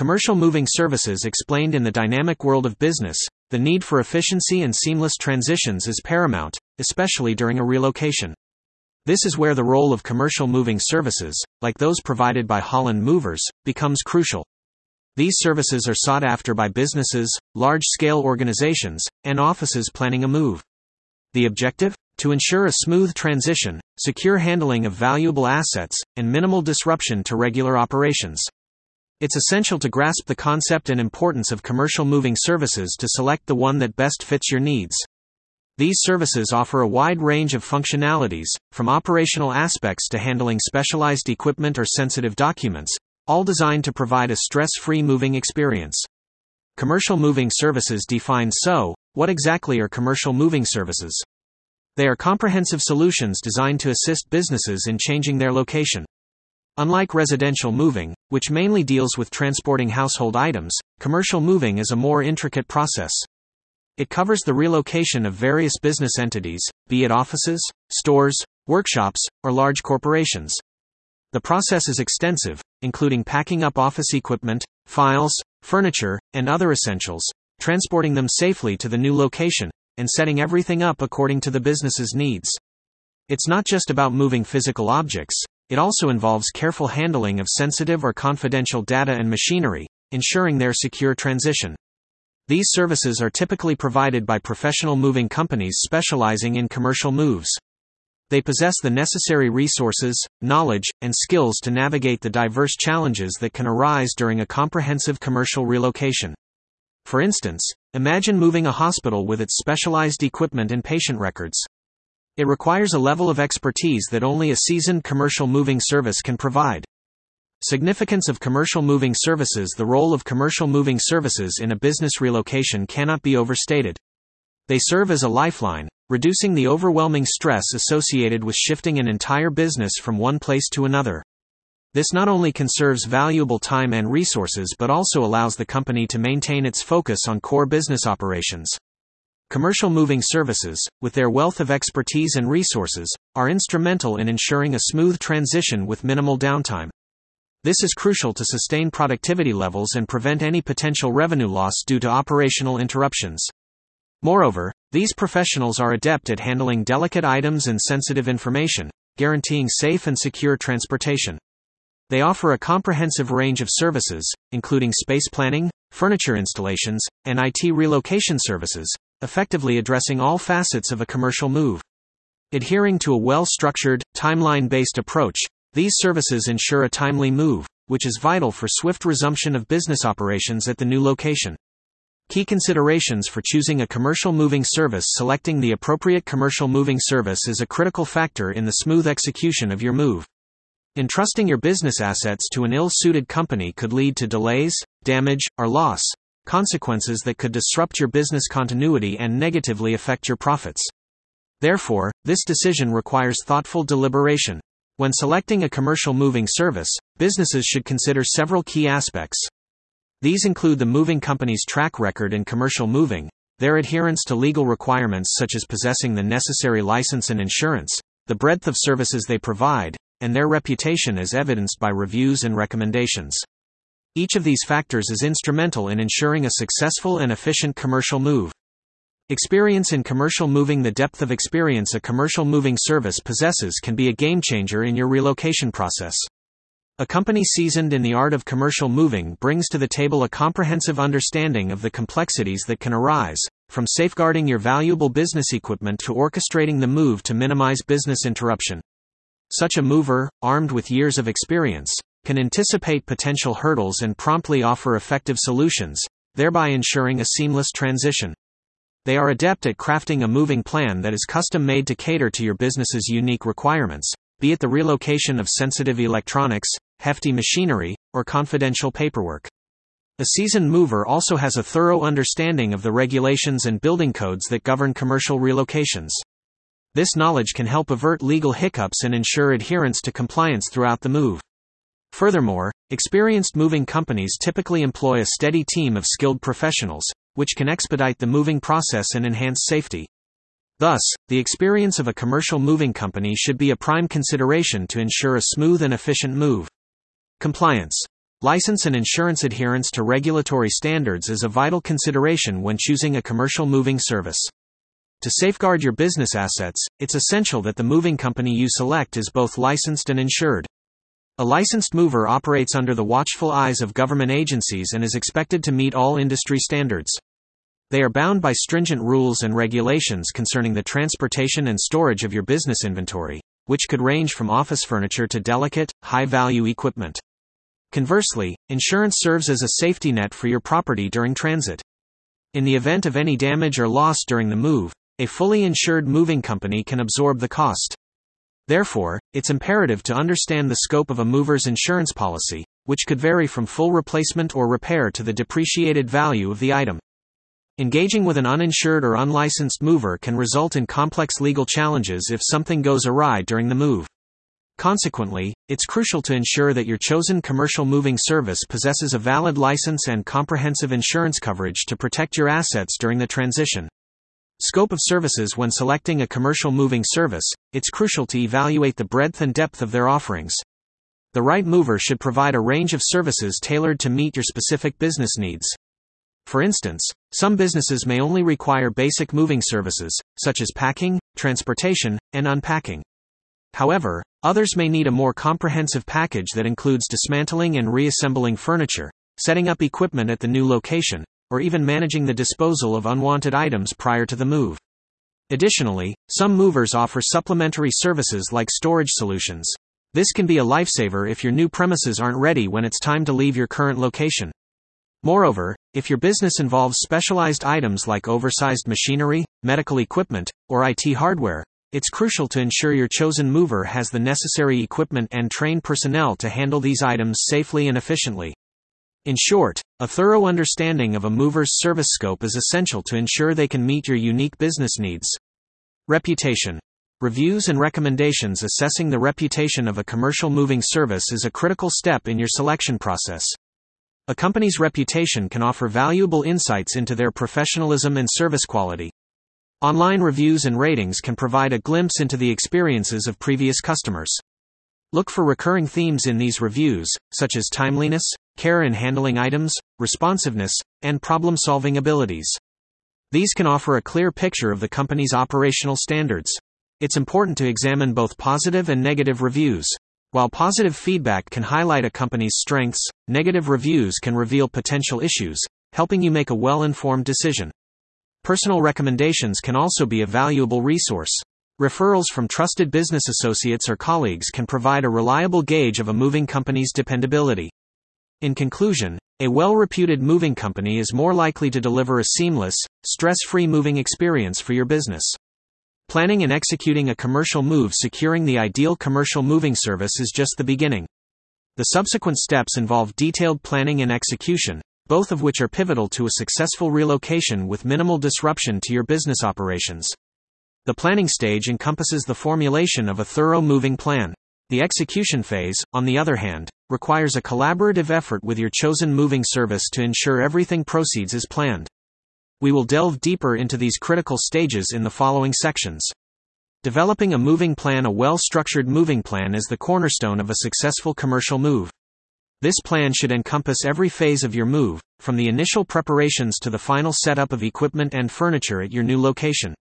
Commercial moving services explained in the dynamic world of business, the need for efficiency and seamless transitions is paramount, especially during a relocation. This is where the role of commercial moving services, like those provided by Holland Movers, becomes crucial. These services are sought after by businesses, large scale organizations, and offices planning a move. The objective? To ensure a smooth transition, secure handling of valuable assets, and minimal disruption to regular operations. It's essential to grasp the concept and importance of commercial moving services to select the one that best fits your needs. These services offer a wide range of functionalities, from operational aspects to handling specialized equipment or sensitive documents, all designed to provide a stress free moving experience. Commercial moving services define so, what exactly are commercial moving services? They are comprehensive solutions designed to assist businesses in changing their location. Unlike residential moving, which mainly deals with transporting household items, commercial moving is a more intricate process. It covers the relocation of various business entities, be it offices, stores, workshops, or large corporations. The process is extensive, including packing up office equipment, files, furniture, and other essentials, transporting them safely to the new location, and setting everything up according to the business's needs. It's not just about moving physical objects, it also involves careful handling of sensitive or confidential data and machinery, ensuring their secure transition. These services are typically provided by professional moving companies specializing in commercial moves. They possess the necessary resources, knowledge, and skills to navigate the diverse challenges that can arise during a comprehensive commercial relocation. For instance, imagine moving a hospital with its specialized equipment and patient records. It requires a level of expertise that only a seasoned commercial moving service can provide. Significance of commercial moving services The role of commercial moving services in a business relocation cannot be overstated. They serve as a lifeline, reducing the overwhelming stress associated with shifting an entire business from one place to another. This not only conserves valuable time and resources but also allows the company to maintain its focus on core business operations. Commercial moving services, with their wealth of expertise and resources, are instrumental in ensuring a smooth transition with minimal downtime. This is crucial to sustain productivity levels and prevent any potential revenue loss due to operational interruptions. Moreover, these professionals are adept at handling delicate items and sensitive information, guaranteeing safe and secure transportation. They offer a comprehensive range of services, including space planning, furniture installations, and IT relocation services, effectively addressing all facets of a commercial move. Adhering to a well structured, timeline based approach, these services ensure a timely move, which is vital for swift resumption of business operations at the new location. Key considerations for choosing a commercial moving service Selecting the appropriate commercial moving service is a critical factor in the smooth execution of your move. Entrusting your business assets to an ill suited company could lead to delays, damage, or loss, consequences that could disrupt your business continuity and negatively affect your profits. Therefore, this decision requires thoughtful deliberation. When selecting a commercial moving service, businesses should consider several key aspects. These include the moving company's track record in commercial moving, their adherence to legal requirements such as possessing the necessary license and insurance, the breadth of services they provide, and their reputation as evidenced by reviews and recommendations. Each of these factors is instrumental in ensuring a successful and efficient commercial move. Experience in commercial moving The depth of experience a commercial moving service possesses can be a game changer in your relocation process. A company seasoned in the art of commercial moving brings to the table a comprehensive understanding of the complexities that can arise, from safeguarding your valuable business equipment to orchestrating the move to minimize business interruption. Such a mover, armed with years of experience, can anticipate potential hurdles and promptly offer effective solutions, thereby ensuring a seamless transition. They are adept at crafting a moving plan that is custom made to cater to your business's unique requirements, be it the relocation of sensitive electronics, hefty machinery, or confidential paperwork. A seasoned mover also has a thorough understanding of the regulations and building codes that govern commercial relocations. This knowledge can help avert legal hiccups and ensure adherence to compliance throughout the move. Furthermore, experienced moving companies typically employ a steady team of skilled professionals, which can expedite the moving process and enhance safety. Thus, the experience of a commercial moving company should be a prime consideration to ensure a smooth and efficient move. Compliance. License and insurance adherence to regulatory standards is a vital consideration when choosing a commercial moving service. To safeguard your business assets, it's essential that the moving company you select is both licensed and insured. A licensed mover operates under the watchful eyes of government agencies and is expected to meet all industry standards. They are bound by stringent rules and regulations concerning the transportation and storage of your business inventory, which could range from office furniture to delicate, high value equipment. Conversely, insurance serves as a safety net for your property during transit. In the event of any damage or loss during the move, a fully insured moving company can absorb the cost. Therefore, it's imperative to understand the scope of a mover's insurance policy, which could vary from full replacement or repair to the depreciated value of the item. Engaging with an uninsured or unlicensed mover can result in complex legal challenges if something goes awry during the move. Consequently, it's crucial to ensure that your chosen commercial moving service possesses a valid license and comprehensive insurance coverage to protect your assets during the transition. Scope of services When selecting a commercial moving service, it's crucial to evaluate the breadth and depth of their offerings. The right mover should provide a range of services tailored to meet your specific business needs. For instance, some businesses may only require basic moving services, such as packing, transportation, and unpacking. However, others may need a more comprehensive package that includes dismantling and reassembling furniture, setting up equipment at the new location, or even managing the disposal of unwanted items prior to the move. Additionally, some movers offer supplementary services like storage solutions. This can be a lifesaver if your new premises aren't ready when it's time to leave your current location. Moreover, if your business involves specialized items like oversized machinery, medical equipment, or IT hardware, it's crucial to ensure your chosen mover has the necessary equipment and trained personnel to handle these items safely and efficiently. In short, a thorough understanding of a mover's service scope is essential to ensure they can meet your unique business needs. Reputation. Reviews and recommendations Assessing the reputation of a commercial moving service is a critical step in your selection process. A company's reputation can offer valuable insights into their professionalism and service quality. Online reviews and ratings can provide a glimpse into the experiences of previous customers. Look for recurring themes in these reviews, such as timeliness, care in handling items, responsiveness, and problem solving abilities. These can offer a clear picture of the company's operational standards. It's important to examine both positive and negative reviews. While positive feedback can highlight a company's strengths, negative reviews can reveal potential issues, helping you make a well informed decision. Personal recommendations can also be a valuable resource. Referrals from trusted business associates or colleagues can provide a reliable gauge of a moving company's dependability. In conclusion, a well reputed moving company is more likely to deliver a seamless, stress free moving experience for your business. Planning and executing a commercial move securing the ideal commercial moving service is just the beginning. The subsequent steps involve detailed planning and execution, both of which are pivotal to a successful relocation with minimal disruption to your business operations. The planning stage encompasses the formulation of a thorough moving plan. The execution phase, on the other hand, requires a collaborative effort with your chosen moving service to ensure everything proceeds as planned. We will delve deeper into these critical stages in the following sections. Developing a moving plan A well structured moving plan is the cornerstone of a successful commercial move. This plan should encompass every phase of your move, from the initial preparations to the final setup of equipment and furniture at your new location.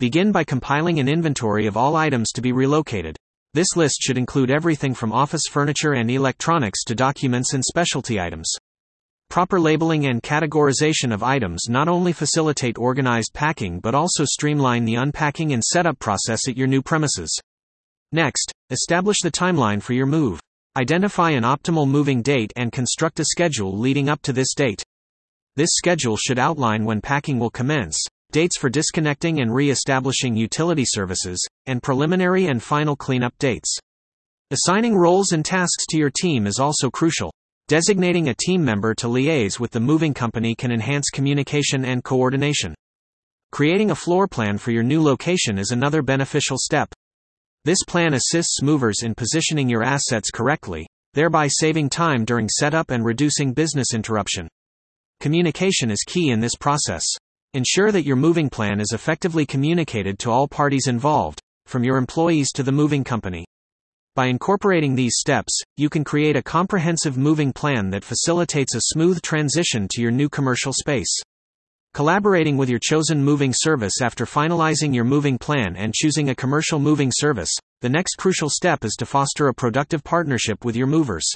Begin by compiling an inventory of all items to be relocated. This list should include everything from office furniture and electronics to documents and specialty items. Proper labeling and categorization of items not only facilitate organized packing but also streamline the unpacking and setup process at your new premises. Next, establish the timeline for your move. Identify an optimal moving date and construct a schedule leading up to this date. This schedule should outline when packing will commence, dates for disconnecting and re-establishing utility services, and preliminary and final cleanup dates. Assigning roles and tasks to your team is also crucial. Designating a team member to liaise with the moving company can enhance communication and coordination. Creating a floor plan for your new location is another beneficial step. This plan assists movers in positioning your assets correctly, thereby saving time during setup and reducing business interruption. Communication is key in this process. Ensure that your moving plan is effectively communicated to all parties involved, from your employees to the moving company. By incorporating these steps, you can create a comprehensive moving plan that facilitates a smooth transition to your new commercial space. Collaborating with your chosen moving service after finalizing your moving plan and choosing a commercial moving service, the next crucial step is to foster a productive partnership with your movers.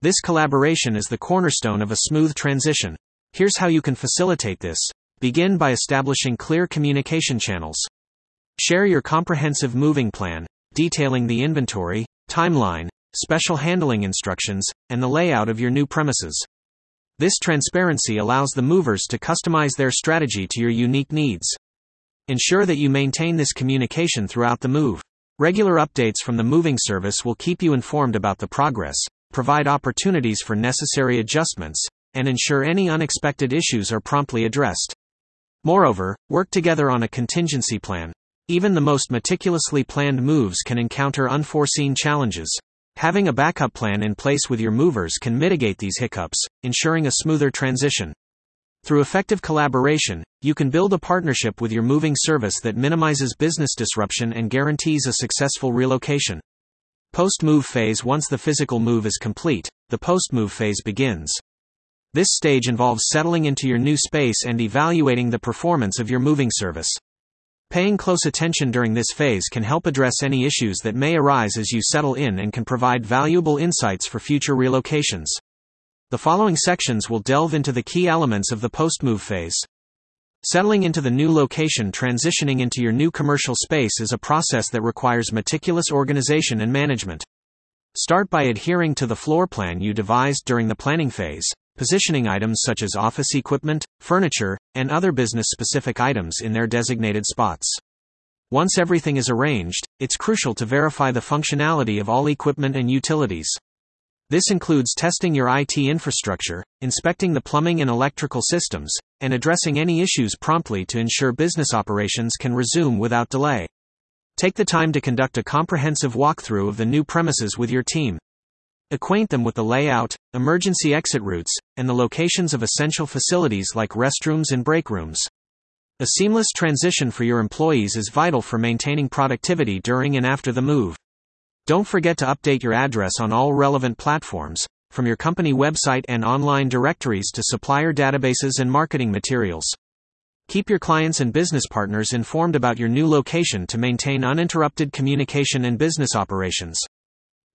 This collaboration is the cornerstone of a smooth transition. Here's how you can facilitate this. Begin by establishing clear communication channels. Share your comprehensive moving plan, detailing the inventory, timeline, special handling instructions, and the layout of your new premises. This transparency allows the movers to customize their strategy to your unique needs. Ensure that you maintain this communication throughout the move. Regular updates from the moving service will keep you informed about the progress, provide opportunities for necessary adjustments, and ensure any unexpected issues are promptly addressed. Moreover, work together on a contingency plan. Even the most meticulously planned moves can encounter unforeseen challenges. Having a backup plan in place with your movers can mitigate these hiccups, ensuring a smoother transition. Through effective collaboration, you can build a partnership with your moving service that minimizes business disruption and guarantees a successful relocation. Post move phase Once the physical move is complete, the post move phase begins. This stage involves settling into your new space and evaluating the performance of your moving service. Paying close attention during this phase can help address any issues that may arise as you settle in and can provide valuable insights for future relocations. The following sections will delve into the key elements of the post move phase. Settling into the new location, transitioning into your new commercial space is a process that requires meticulous organization and management. Start by adhering to the floor plan you devised during the planning phase positioning items such as office equipment, furniture, and other business specific items in their designated spots. Once everything is arranged, it's crucial to verify the functionality of all equipment and utilities. This includes testing your IT infrastructure, inspecting the plumbing and electrical systems, and addressing any issues promptly to ensure business operations can resume without delay. Take the time to conduct a comprehensive walkthrough of the new premises with your team. Acquaint them with the layout, emergency exit routes, and the locations of essential facilities like restrooms and break rooms. A seamless transition for your employees is vital for maintaining productivity during and after the move. Don't forget to update your address on all relevant platforms, from your company website and online directories to supplier databases and marketing materials. Keep your clients and business partners informed about your new location to maintain uninterrupted communication and business operations.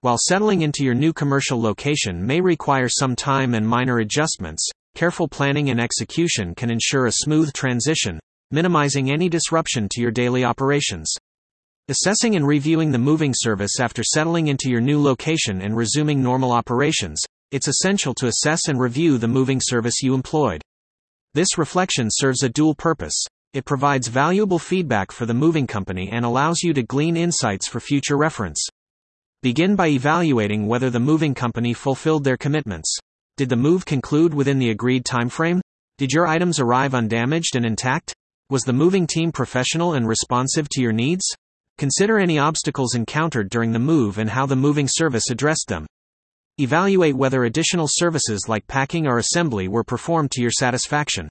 While settling into your new commercial location may require some time and minor adjustments, careful planning and execution can ensure a smooth transition, minimizing any disruption to your daily operations. Assessing and reviewing the moving service after settling into your new location and resuming normal operations, it's essential to assess and review the moving service you employed. This reflection serves a dual purpose. It provides valuable feedback for the moving company and allows you to glean insights for future reference. Begin by evaluating whether the moving company fulfilled their commitments. Did the move conclude within the agreed timeframe? Did your items arrive undamaged and intact? Was the moving team professional and responsive to your needs? Consider any obstacles encountered during the move and how the moving service addressed them. Evaluate whether additional services like packing or assembly were performed to your satisfaction.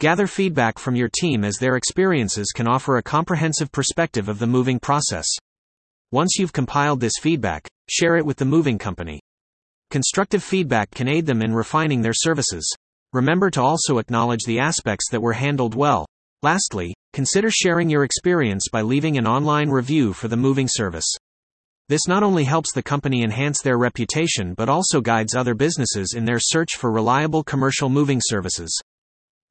Gather feedback from your team as their experiences can offer a comprehensive perspective of the moving process. Once you've compiled this feedback, share it with the moving company. Constructive feedback can aid them in refining their services. Remember to also acknowledge the aspects that were handled well. Lastly, consider sharing your experience by leaving an online review for the moving service. This not only helps the company enhance their reputation but also guides other businesses in their search for reliable commercial moving services.